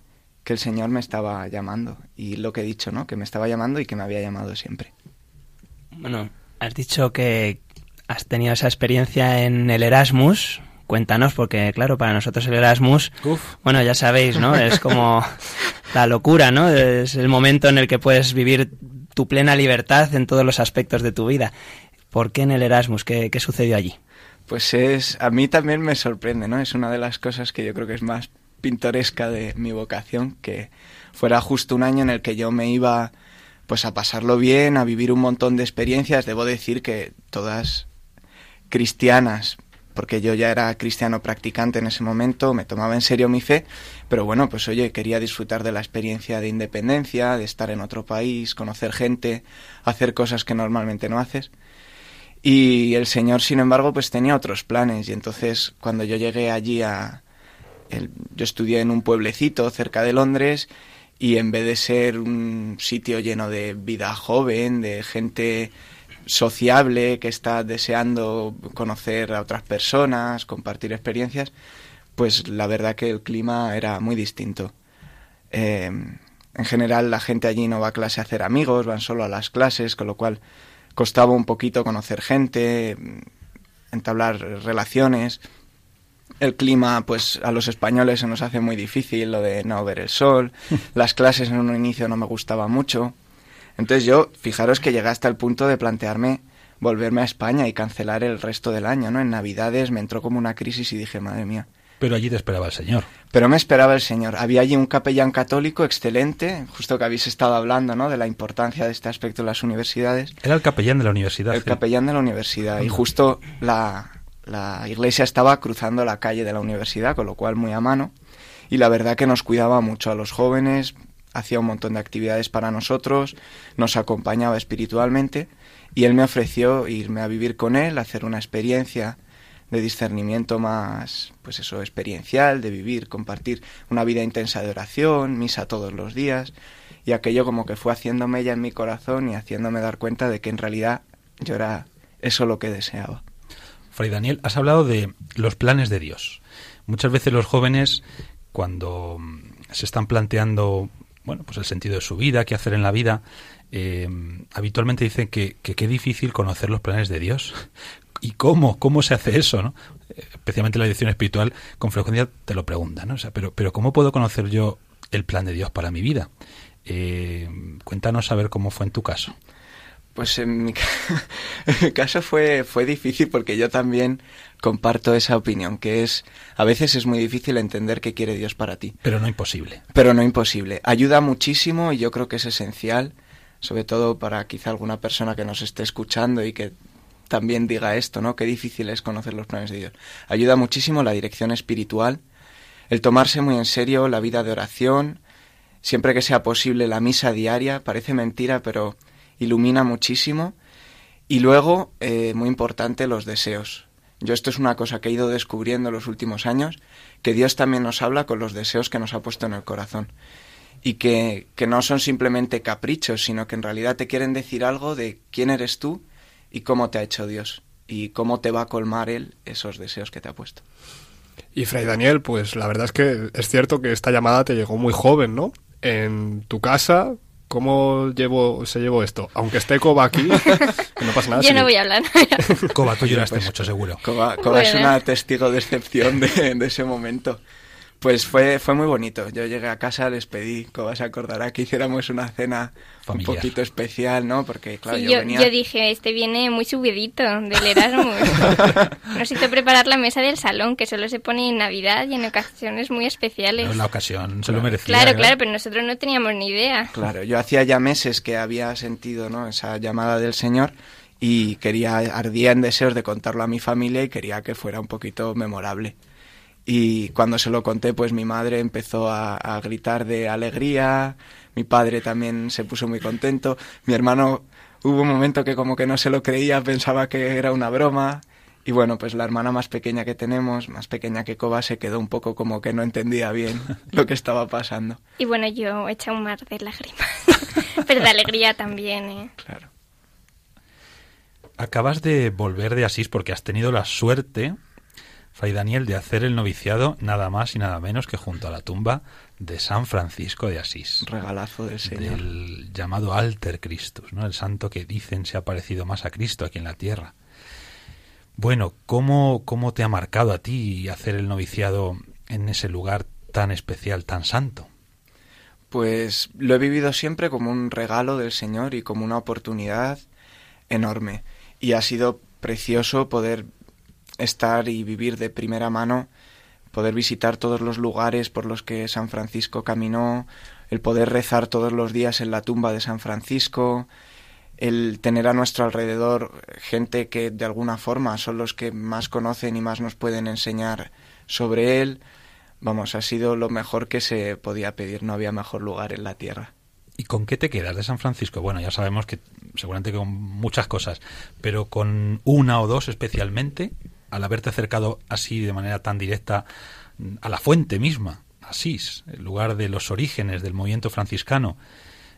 que el Señor me estaba llamando. Y lo que he dicho, ¿no? Que me estaba llamando y que me había llamado siempre. Bueno, has dicho que has tenido esa experiencia en el Erasmus. Cuéntanos, porque claro, para nosotros el Erasmus, bueno, ya sabéis, ¿no? Es como la locura, ¿no? Es el momento en el que puedes vivir tu plena libertad en todos los aspectos de tu vida. ¿Por qué en el Erasmus? ¿Qué, qué sucedió allí? Pues es, a mí también me sorprende, ¿no? Es una de las cosas que yo creo que es más pintoresca de mi vocación, que fuera justo un año en el que yo me iba pues a pasarlo bien, a vivir un montón de experiencias, debo decir que todas cristianas, porque yo ya era cristiano practicante en ese momento, me tomaba en serio mi fe, pero bueno, pues oye, quería disfrutar de la experiencia de independencia, de estar en otro país, conocer gente, hacer cosas que normalmente no haces. Y el Señor, sin embargo, pues tenía otros planes. Y entonces, cuando yo llegué allí a... el- yo estudié en un pueblecito cerca de Londres y en vez de ser un sitio lleno de vida joven, de gente sociable que está deseando conocer a otras personas, compartir experiencias, pues la verdad que el clima era muy distinto. Eh, en general la gente allí no va a clase a hacer amigos, van solo a las clases, con lo cual costaba un poquito conocer gente, entablar relaciones. El clima, pues a los españoles se nos hace muy difícil, lo de no ver el sol. Las clases en un inicio no me gustaba mucho. Entonces yo, fijaros que llegué hasta el punto de plantearme volverme a España y cancelar el resto del año, ¿no? En Navidades me entró como una crisis y dije, madre mía. Pero allí te esperaba el Señor. Pero me esperaba el Señor. Había allí un capellán católico excelente, justo que habéis estado hablando, ¿no? De la importancia de este aspecto en las universidades. Era el capellán de la universidad. El capellán de la universidad. Y justo la, la iglesia estaba cruzando la calle de la universidad, con lo cual muy a mano. Y la verdad que nos cuidaba mucho a los jóvenes, hacía un montón de actividades para nosotros, nos acompañaba espiritualmente y él me ofreció irme a vivir con él, hacer una experiencia de discernimiento más, pues eso, experiencial, de vivir, compartir una vida intensa de oración, misa todos los días, y aquello como que fue haciéndome ya en mi corazón y haciéndome dar cuenta de que en realidad yo era eso lo que deseaba. Fray Daniel, has hablado de los planes de Dios. Muchas veces los jóvenes, cuando mm, se están planteando bueno, pues el sentido de su vida, qué hacer en la vida, eh, habitualmente dicen que que qué difícil conocer los planes de Dios. ¿Y cómo? ¿Cómo se hace eso? ¿no? Especialmente la dirección espiritual, con frecuencia te lo preguntan, ¿no? O sea, pero, pero ¿cómo puedo conocer yo el plan de Dios para mi vida? Eh, cuéntanos a ver cómo fue en tu caso. Pues en mi, ca- en mi caso fue, fue difícil porque yo también comparto esa opinión, que es a veces es muy difícil entender qué quiere Dios para ti. Pero no imposible. Pero no imposible. Ayuda muchísimo y yo creo que es esencial, sobre todo para quizá alguna persona que nos esté escuchando y que también diga esto, ¿no? Qué difícil es conocer los planes de Dios. Ayuda muchísimo la dirección espiritual, el tomarse muy en serio la vida de oración, siempre que sea posible la misa diaria, parece mentira, pero ilumina muchísimo. Y luego, eh, muy importante, los deseos. Yo esto es una cosa que he ido descubriendo en los últimos años, que Dios también nos habla con los deseos que nos ha puesto en el corazón. Y que, que no son simplemente caprichos, sino que en realidad te quieren decir algo de quién eres tú y cómo te ha hecho Dios. Y cómo te va a colmar Él esos deseos que te ha puesto. Y Fray Daniel, pues la verdad es que es cierto que esta llamada te llegó muy joven, ¿no? En tu casa, ¿cómo llevo, se llevó esto? Aunque esté Coba aquí, que no pasa nada. Yo no voy a hablar. Coba, tú lloraste Pues, mucho, seguro. Coba, Coba es una testigo de excepción de, de ese momento. Pues fue, fue muy bonito. Yo llegué a casa, les pedí, Coba se acordará, que hiciéramos una cena Familiar. un poquito especial, ¿no? Porque, claro, Sí, yo, yo, venía... yo dije, este viene muy subidito del Erasmus. Nos hizo preparar la mesa del salón, que solo se pone en Navidad y en ocasiones muy especiales. No, en la ocasión se lo merecía. Claro, ¿verdad? claro, pero nosotros no teníamos ni idea. Claro, yo hacía ya meses que había sentido ¿no? esa llamada del Señor y quería, ardía en deseos de contarlo a mi familia y quería que fuera un poquito memorable. Y cuando se lo conté, pues mi madre empezó a, a gritar de alegría, mi padre también se puso muy contento, mi hermano hubo un momento que como que no se lo creía, pensaba que era una broma. Y bueno, pues la hermana más pequeña que tenemos, más pequeña que Coba, se quedó un poco como que no entendía bien lo que estaba pasando. Y bueno, yo he echado un mar de lágrimas. pero de alegría también, ¿eh? Claro. Acabas de volver de Asís porque has tenido la suerte, Fray Daniel, de hacer el noviciado nada más y nada menos que junto a la tumba de San Francisco de Asís. Regalazo del Señor. Del llamado Alter Christus, ¿no? El santo que dicen se ha parecido más a Cristo aquí en la tierra. Bueno, ¿cómo, cómo te ha marcado a ti hacer el noviciado en ese lugar tan especial, tan santo? Pues lo he vivido siempre como un regalo del Señor y como una oportunidad enorme. Y ha sido precioso poder estar y vivir de primera mano, poder visitar todos los lugares por los que San Francisco caminó, el poder rezar todos los días en la tumba de San Francisco, el tener a nuestro alrededor gente que de alguna forma son los que más conocen y más nos pueden enseñar sobre él. Vamos, ha sido lo mejor que se podía pedir, no había mejor lugar en la tierra. ¿Y con qué te quedas de San Francisco? Bueno, ya sabemos que seguramente con muchas cosas, pero con una o dos especialmente, al haberte acercado así de manera tan directa a la fuente misma, Asís, el lugar de los orígenes del movimiento franciscano,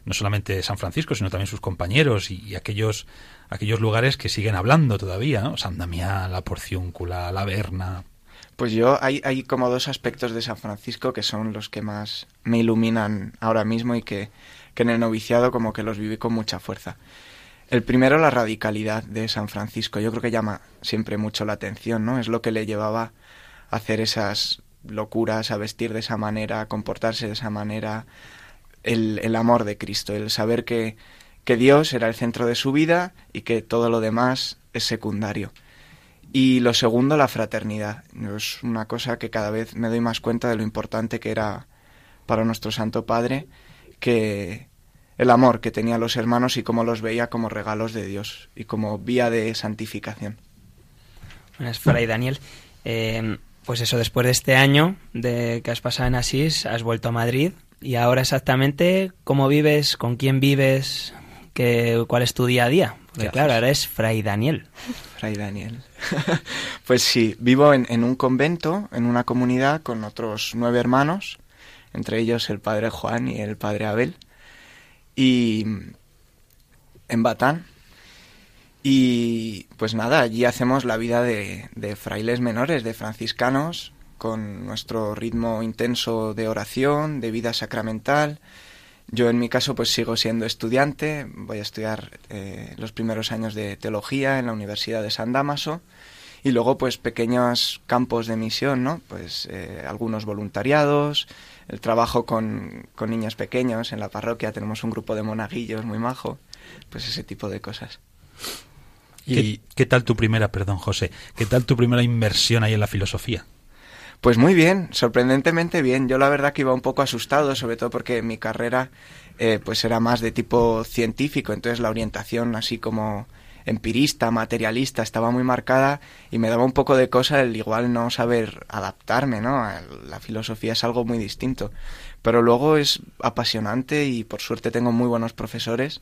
no solamente San Francisco, sino también sus compañeros y, aquellos, aquellos lugares que siguen hablando todavía, ¿no? San Damián, la Porciúncula, la Berna. Pues yo hay, hay como dos aspectos de San Francisco que son los que más me iluminan ahora mismo y que, que en el noviciado como que los viví con mucha fuerza. El primero, la radicalidad de San Francisco. Yo creo que llama siempre mucho la atención, ¿no? Es lo que le llevaba a hacer esas locuras, a vestir de esa manera, a comportarse de esa manera. El, amor de Cristo, el saber que, que Dios era el centro de su vida y que todo lo demás es secundario. Y lo segundo, la fraternidad. Es una cosa que cada vez me doy más cuenta de lo importante que era para nuestro Santo Padre, que el amor que tenía a los hermanos y cómo los veía como regalos de Dios y como vía de santificación. Buenas, Fray Daniel. Eh, pues eso, después de este año de que has pasado en Asís, has vuelto a Madrid. Y ahora exactamente, ¿cómo vives? ¿Con quién vives? ¿Qué, ¿Cuál es tu día a día? Porque ¿Qué claro, ahora es Fray Daniel. Fray Daniel. pues sí, vivo en, en un convento, en una comunidad con otros nueve hermanos, entre ellos el padre Juan y el padre Abel, y en Batán. Y pues nada, allí hacemos la vida de, de frailes menores, de franciscanos, con nuestro ritmo intenso de oración, de vida sacramental. Yo en mi caso pues sigo siendo estudiante, voy a estudiar eh, los primeros años de teología en la Universidad de San Damaso y luego pues pequeños campos de misión, ¿no? Pues eh, algunos voluntariados, el trabajo con, con niños pequeños en la parroquia, tenemos un grupo de monaguillos muy majo, pues ese tipo de cosas. ¿Qué, qué tal tu primera, perdón José, qué tal tu primera inmersión ahí en la filosofía? Pues muy bien, sorprendentemente bien. Yo la verdad que iba un poco asustado, sobre todo porque mi carrera eh, pues era más de tipo científico, entonces la orientación así como empirista, materialista, estaba muy marcada y me daba un poco de cosa el igual no saber adaptarme, ¿no? La filosofía es algo muy distinto, pero luego es apasionante y por suerte tengo muy buenos profesores,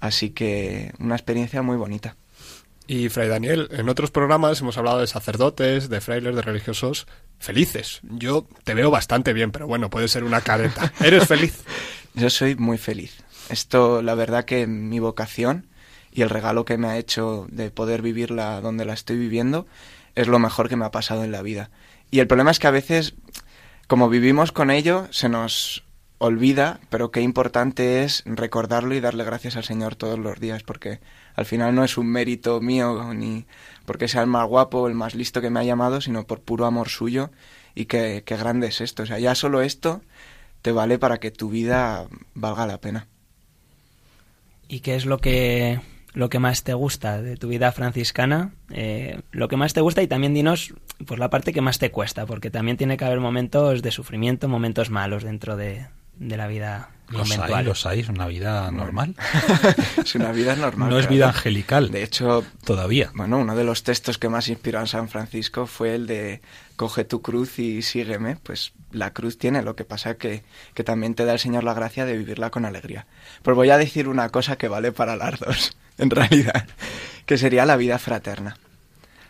así que una experiencia muy bonita. Y Fray Daniel, en otros programas hemos hablado de sacerdotes, de frailes, de religiosos felices. Yo te veo bastante bien, pero bueno, puede ser una careta. ¿Eres feliz? Yo soy muy feliz. Esto, la verdad que mi vocación y el regalo que me ha hecho de poder vivirla donde la estoy viviendo es lo mejor que me ha pasado en la vida. Y el problema es que a veces, como vivimos con ello, se nos olvida, pero qué importante es recordarlo y darle gracias al Señor todos los días, porque al final no es un mérito mío ni porque sea el más guapo el más listo que me ha llamado, sino por puro amor suyo y qué, qué grande es esto. O sea, ya solo esto te vale para que tu vida valga la pena. ¿Y qué es lo que, lo que más te gusta de tu vida franciscana? Eh, lo que más te gusta y también dinos pues la parte que más te cuesta, porque también tiene que haber momentos de sufrimiento, momentos malos dentro de, de la vida Los hay, los hay, es una vida normal. es una vida normal. No es vida angelical. De hecho, todavía. Bueno, uno de los textos que más inspiró a San Francisco fue el de coge tu cruz y sígueme. Pues la cruz tiene, lo que pasa que, que también te da el Señor la gracia de vivirla con alegría. Pues voy a decir una cosa que vale para las dos, en realidad, que sería la vida fraterna.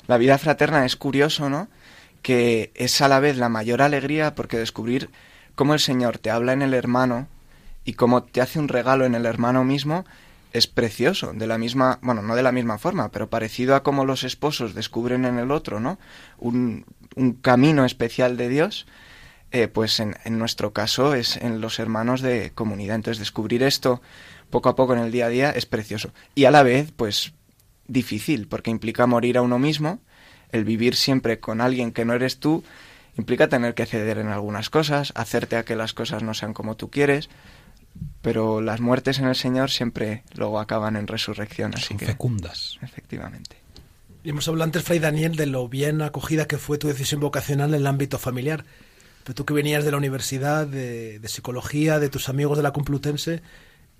La vida fraterna es curioso, ¿no? Que es a la vez la mayor alegría porque descubrir cómo el Señor te habla en el hermano y cómo te hace un regalo en el hermano mismo es precioso, de la misma, bueno, no de la misma forma, pero parecido a cómo los esposos descubren en el otro, ¿no? Un, un camino especial de Dios, eh, pues en, en nuestro caso es en los hermanos de comunidad. Entonces descubrir esto poco a poco en el día a día es precioso. Y a la vez, pues difícil, porque implica morir a uno mismo, el vivir siempre con alguien que no eres tú, implica tener que ceder en algunas cosas, hacerte a que las cosas no sean como tú quieres, pero las muertes en el Señor siempre luego acaban en resurrección, así Son que fecundas. efectivamente. Y hemos hablado antes, Fray Daniel, de lo bien acogida que fue tu decisión vocacional en el ámbito familiar. Pero tú que venías de la universidad, de, de psicología, de tus amigos de la Complutense,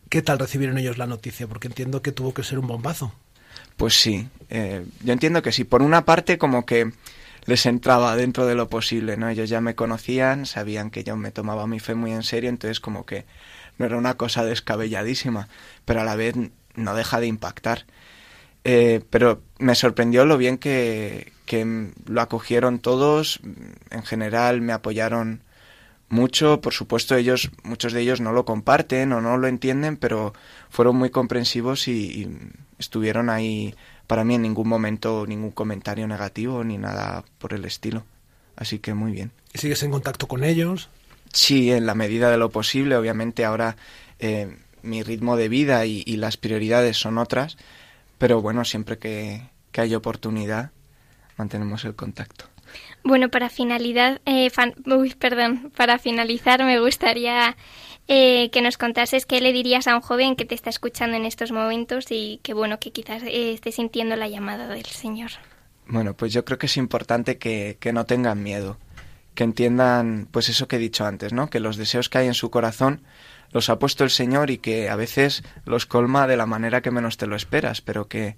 ¿qué tal recibieron ellos la noticia? Porque entiendo que tuvo que ser un bombazo. Pues sí, eh, yo entiendo que sí. Por una parte, como que les entraba dentro de lo posible, ¿no? Ellos ya me conocían, sabían que yo me tomaba mi fe muy en serio, entonces como que no era una cosa descabelladísima, pero a la vez no deja de impactar. Eh, pero me sorprendió lo bien que, que lo acogieron todos, en general me apoyaron mucho, por supuesto ellos, muchos de ellos no lo comparten o no lo entienden, pero fueron muy comprensivos y, y estuvieron ahí para mí en ningún momento ningún comentario negativo ni nada por el estilo. Así que muy bien. ¿Y sigues en contacto con ellos? Sí, en la medida de lo posible. Obviamente ahora eh, mi ritmo de vida y, y, las prioridades son otras, pero bueno, siempre que, que hay oportunidad mantenemos el contacto. Bueno, para finalidad, eh, uy, perdón, para finalizar me gustaría eh, que nos contases qué le dirías a un joven que te está escuchando en estos momentos y que bueno, que quizás eh, esté sintiendo la llamada del Señor. Bueno, pues yo creo que es importante que, que no tengan miedo, que entiendan pues eso que he dicho antes, ¿no? Que los deseos que hay en su corazón los ha puesto el Señor y que a veces los colma de la manera que menos te lo esperas, pero que,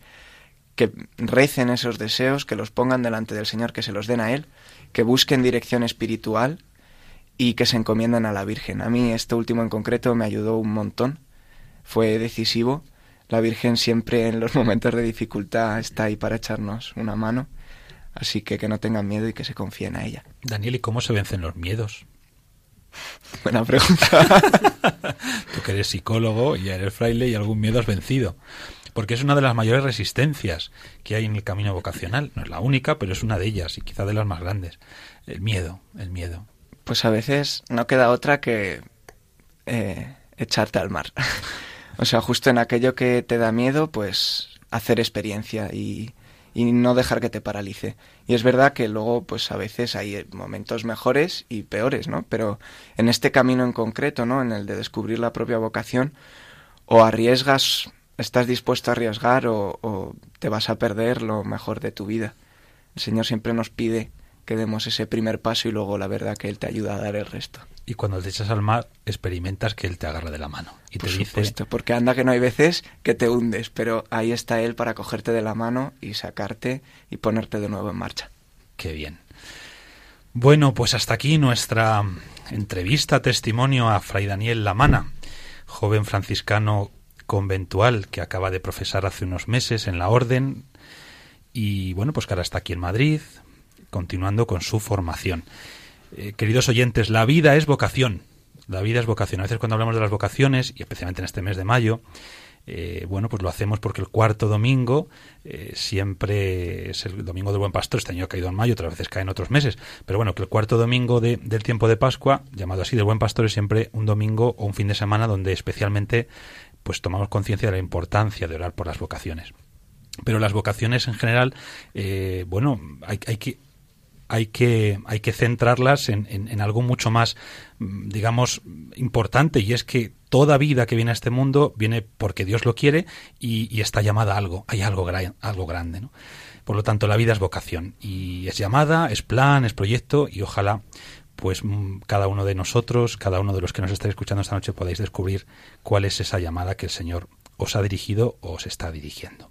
que recen esos deseos, que los pongan delante del Señor, que se los den a Él, que busquen dirección espiritual y que se encomienden a la Virgen. A mí este último en concreto me ayudó un montón, fue decisivo. La Virgen siempre en los momentos de dificultad está ahí para echarnos una mano, así que que no tengan miedo y que se confíen a ella. Daniel, ¿y cómo se vencen los miedos? Buena pregunta. Tú que eres psicólogo y eres fraile y algún miedo has vencido. Porque es una de las mayores resistencias que hay en el camino vocacional. No es la única, pero es una de ellas y quizá de las más grandes. El miedo, el miedo. Pues a veces no queda otra que eh, echarte al mar. o sea, justo en aquello que te da miedo, pues hacer experiencia y, y no dejar que te paralice. Y es verdad que luego, pues a veces hay momentos mejores y peores, ¿no? Pero en este camino en concreto, ¿no? En el de descubrir la propia vocación, o arriesgas, estás dispuesto a arriesgar o, o te vas a perder lo mejor de tu vida. El Señor siempre nos pide que demos ese primer paso y luego la verdad que Él te ayuda a dar el resto. Y cuando te echas al mar, experimentas que Él te agarra de la mano. Y Por te dice, supuesto, porque anda que no hay veces que te hundes, pero ahí está Él para cogerte de la mano y sacarte y ponerte de nuevo en marcha. Qué bien. Bueno, pues hasta aquí nuestra entrevista, testimonio a Fray Daniel Lamana, joven franciscano conventual que acaba de profesar hace unos meses en la orden y bueno, pues que ahora está aquí en Madrid, continuando con su formación. Eh, queridos oyentes, la vida es vocación. La vida es vocación. A veces cuando hablamos de las vocaciones, y especialmente en este mes de mayo, eh, bueno, pues lo hacemos porque el cuarto domingo eh, siempre es el domingo del buen pastor. Este año ha caído en mayo, otras veces cae en otros meses. Pero bueno, que el cuarto domingo de- del tiempo de Pascua, llamado así del buen pastor, es siempre un domingo o un fin de semana donde especialmente pues tomamos conciencia de la importancia de orar por las vocaciones. Pero las vocaciones en general, eh, bueno, hay, hay que hay que, hay que centrarlas en, en- algo mucho más, mm, digamos, importante, y es que toda vida que viene a este mundo viene porque Dios lo quiere y, está llamada a algo, hay algo, algo grande, ¿no? Por lo tanto, la vida es vocación, y es llamada, es plan, es proyecto, y ojalá, pues mm, cada uno de nosotros, cada uno de los que nos estáis escuchando esta noche, podáis descubrir cuál es esa llamada que el Señor os ha dirigido o os está dirigiendo.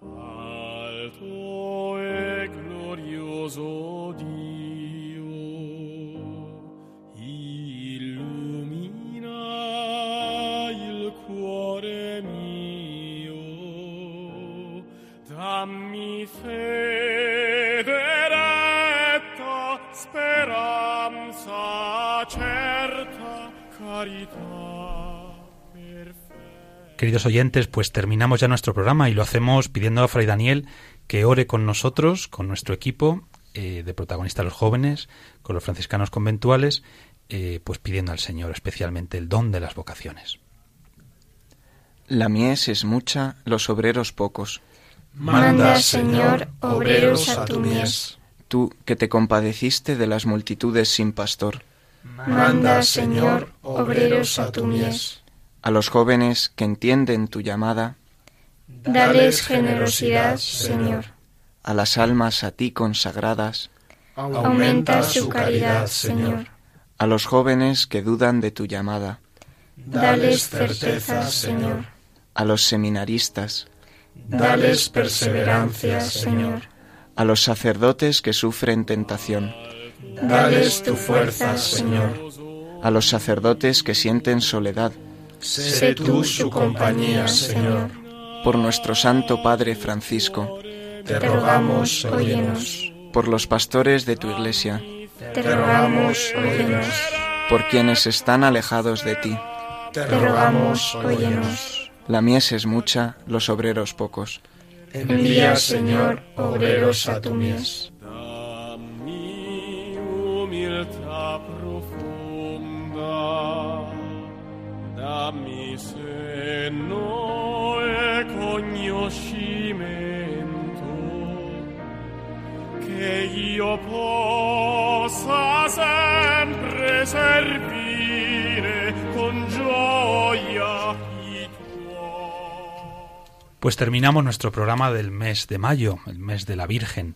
Alto e glorioso Queridos oyentes, pues terminamos ya nuestro programa y lo hacemos pidiendo a Fray Daniel que ore con nosotros, con nuestro equipo eh, de protagonistas los jóvenes, con los franciscanos conventuales, eh, pues pidiendo al Señor especialmente el don de las vocaciones. La mies es mucha, los obreros pocos. Manda, Señor, obreros a tu mies. Tú que te compadeciste de las multitudes sin pastor. Manda, Señor, obreros a tu mies. A los jóvenes que entienden tu llamada. Dales generosidad, Señor. A las almas a ti consagradas. Aumenta su caridad, Señor. A los jóvenes que dudan de tu llamada. Dales certeza, Señor. A los seminaristas. Dales perseverancia, Señor. A los sacerdotes que sufren tentación. Dales tu fuerza, Señor. A los sacerdotes que sienten soledad. Sé tú su compañía, Señor. Por nuestro Santo Padre Francisco. Te rogamos, óyenos. Por los pastores de tu iglesia. Te rogamos, óyenos. Por quienes están alejados de ti. Te rogamos, óyenos. La mies es mucha, los obreros pocos. Envía, Señor, obreros a tu mies. Pues terminamos nuestro programa del mes de mayo, el mes de la Virgen.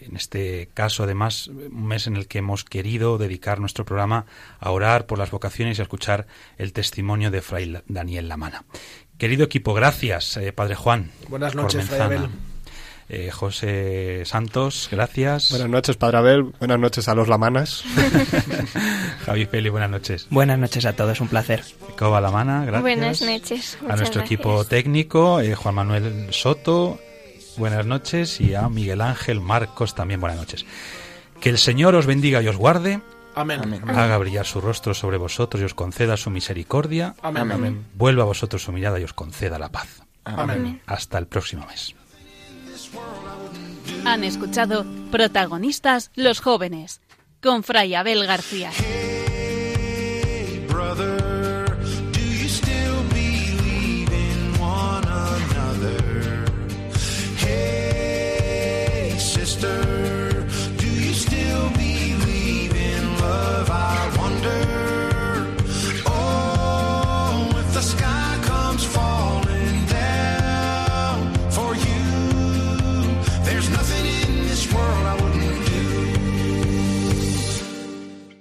En este caso, además, un mes en el que hemos querido dedicar nuestro programa a orar por las vocaciones y a escuchar el testimonio de Fray Daniel Lamana. Querido equipo, gracias, eh, Padre Juan. Buenas noches, Fray. Abel. Eh, José Santos, gracias. Buenas noches, Padre Abel. Buenas noches a los lamanas. Javi Peli, buenas noches. Buenas noches a todos, un placer. Coba Lamana, gracias. Buenas noches. a nuestro gracias. equipo técnico, eh, Juan Manuel Soto, buenas noches, y a Miguel Ángel Marcos también buenas noches. Que el Señor os bendiga y os guarde, Amén. Amén. haga brillar su rostro sobre vosotros y os conceda su misericordia, Amén. Amén. Vuelva a vosotros su mirada y os conceda la paz. Amén. Hasta el próximo mes. Han escuchado Protagonistas los jóvenes con Fray Abel García. Hey, brother,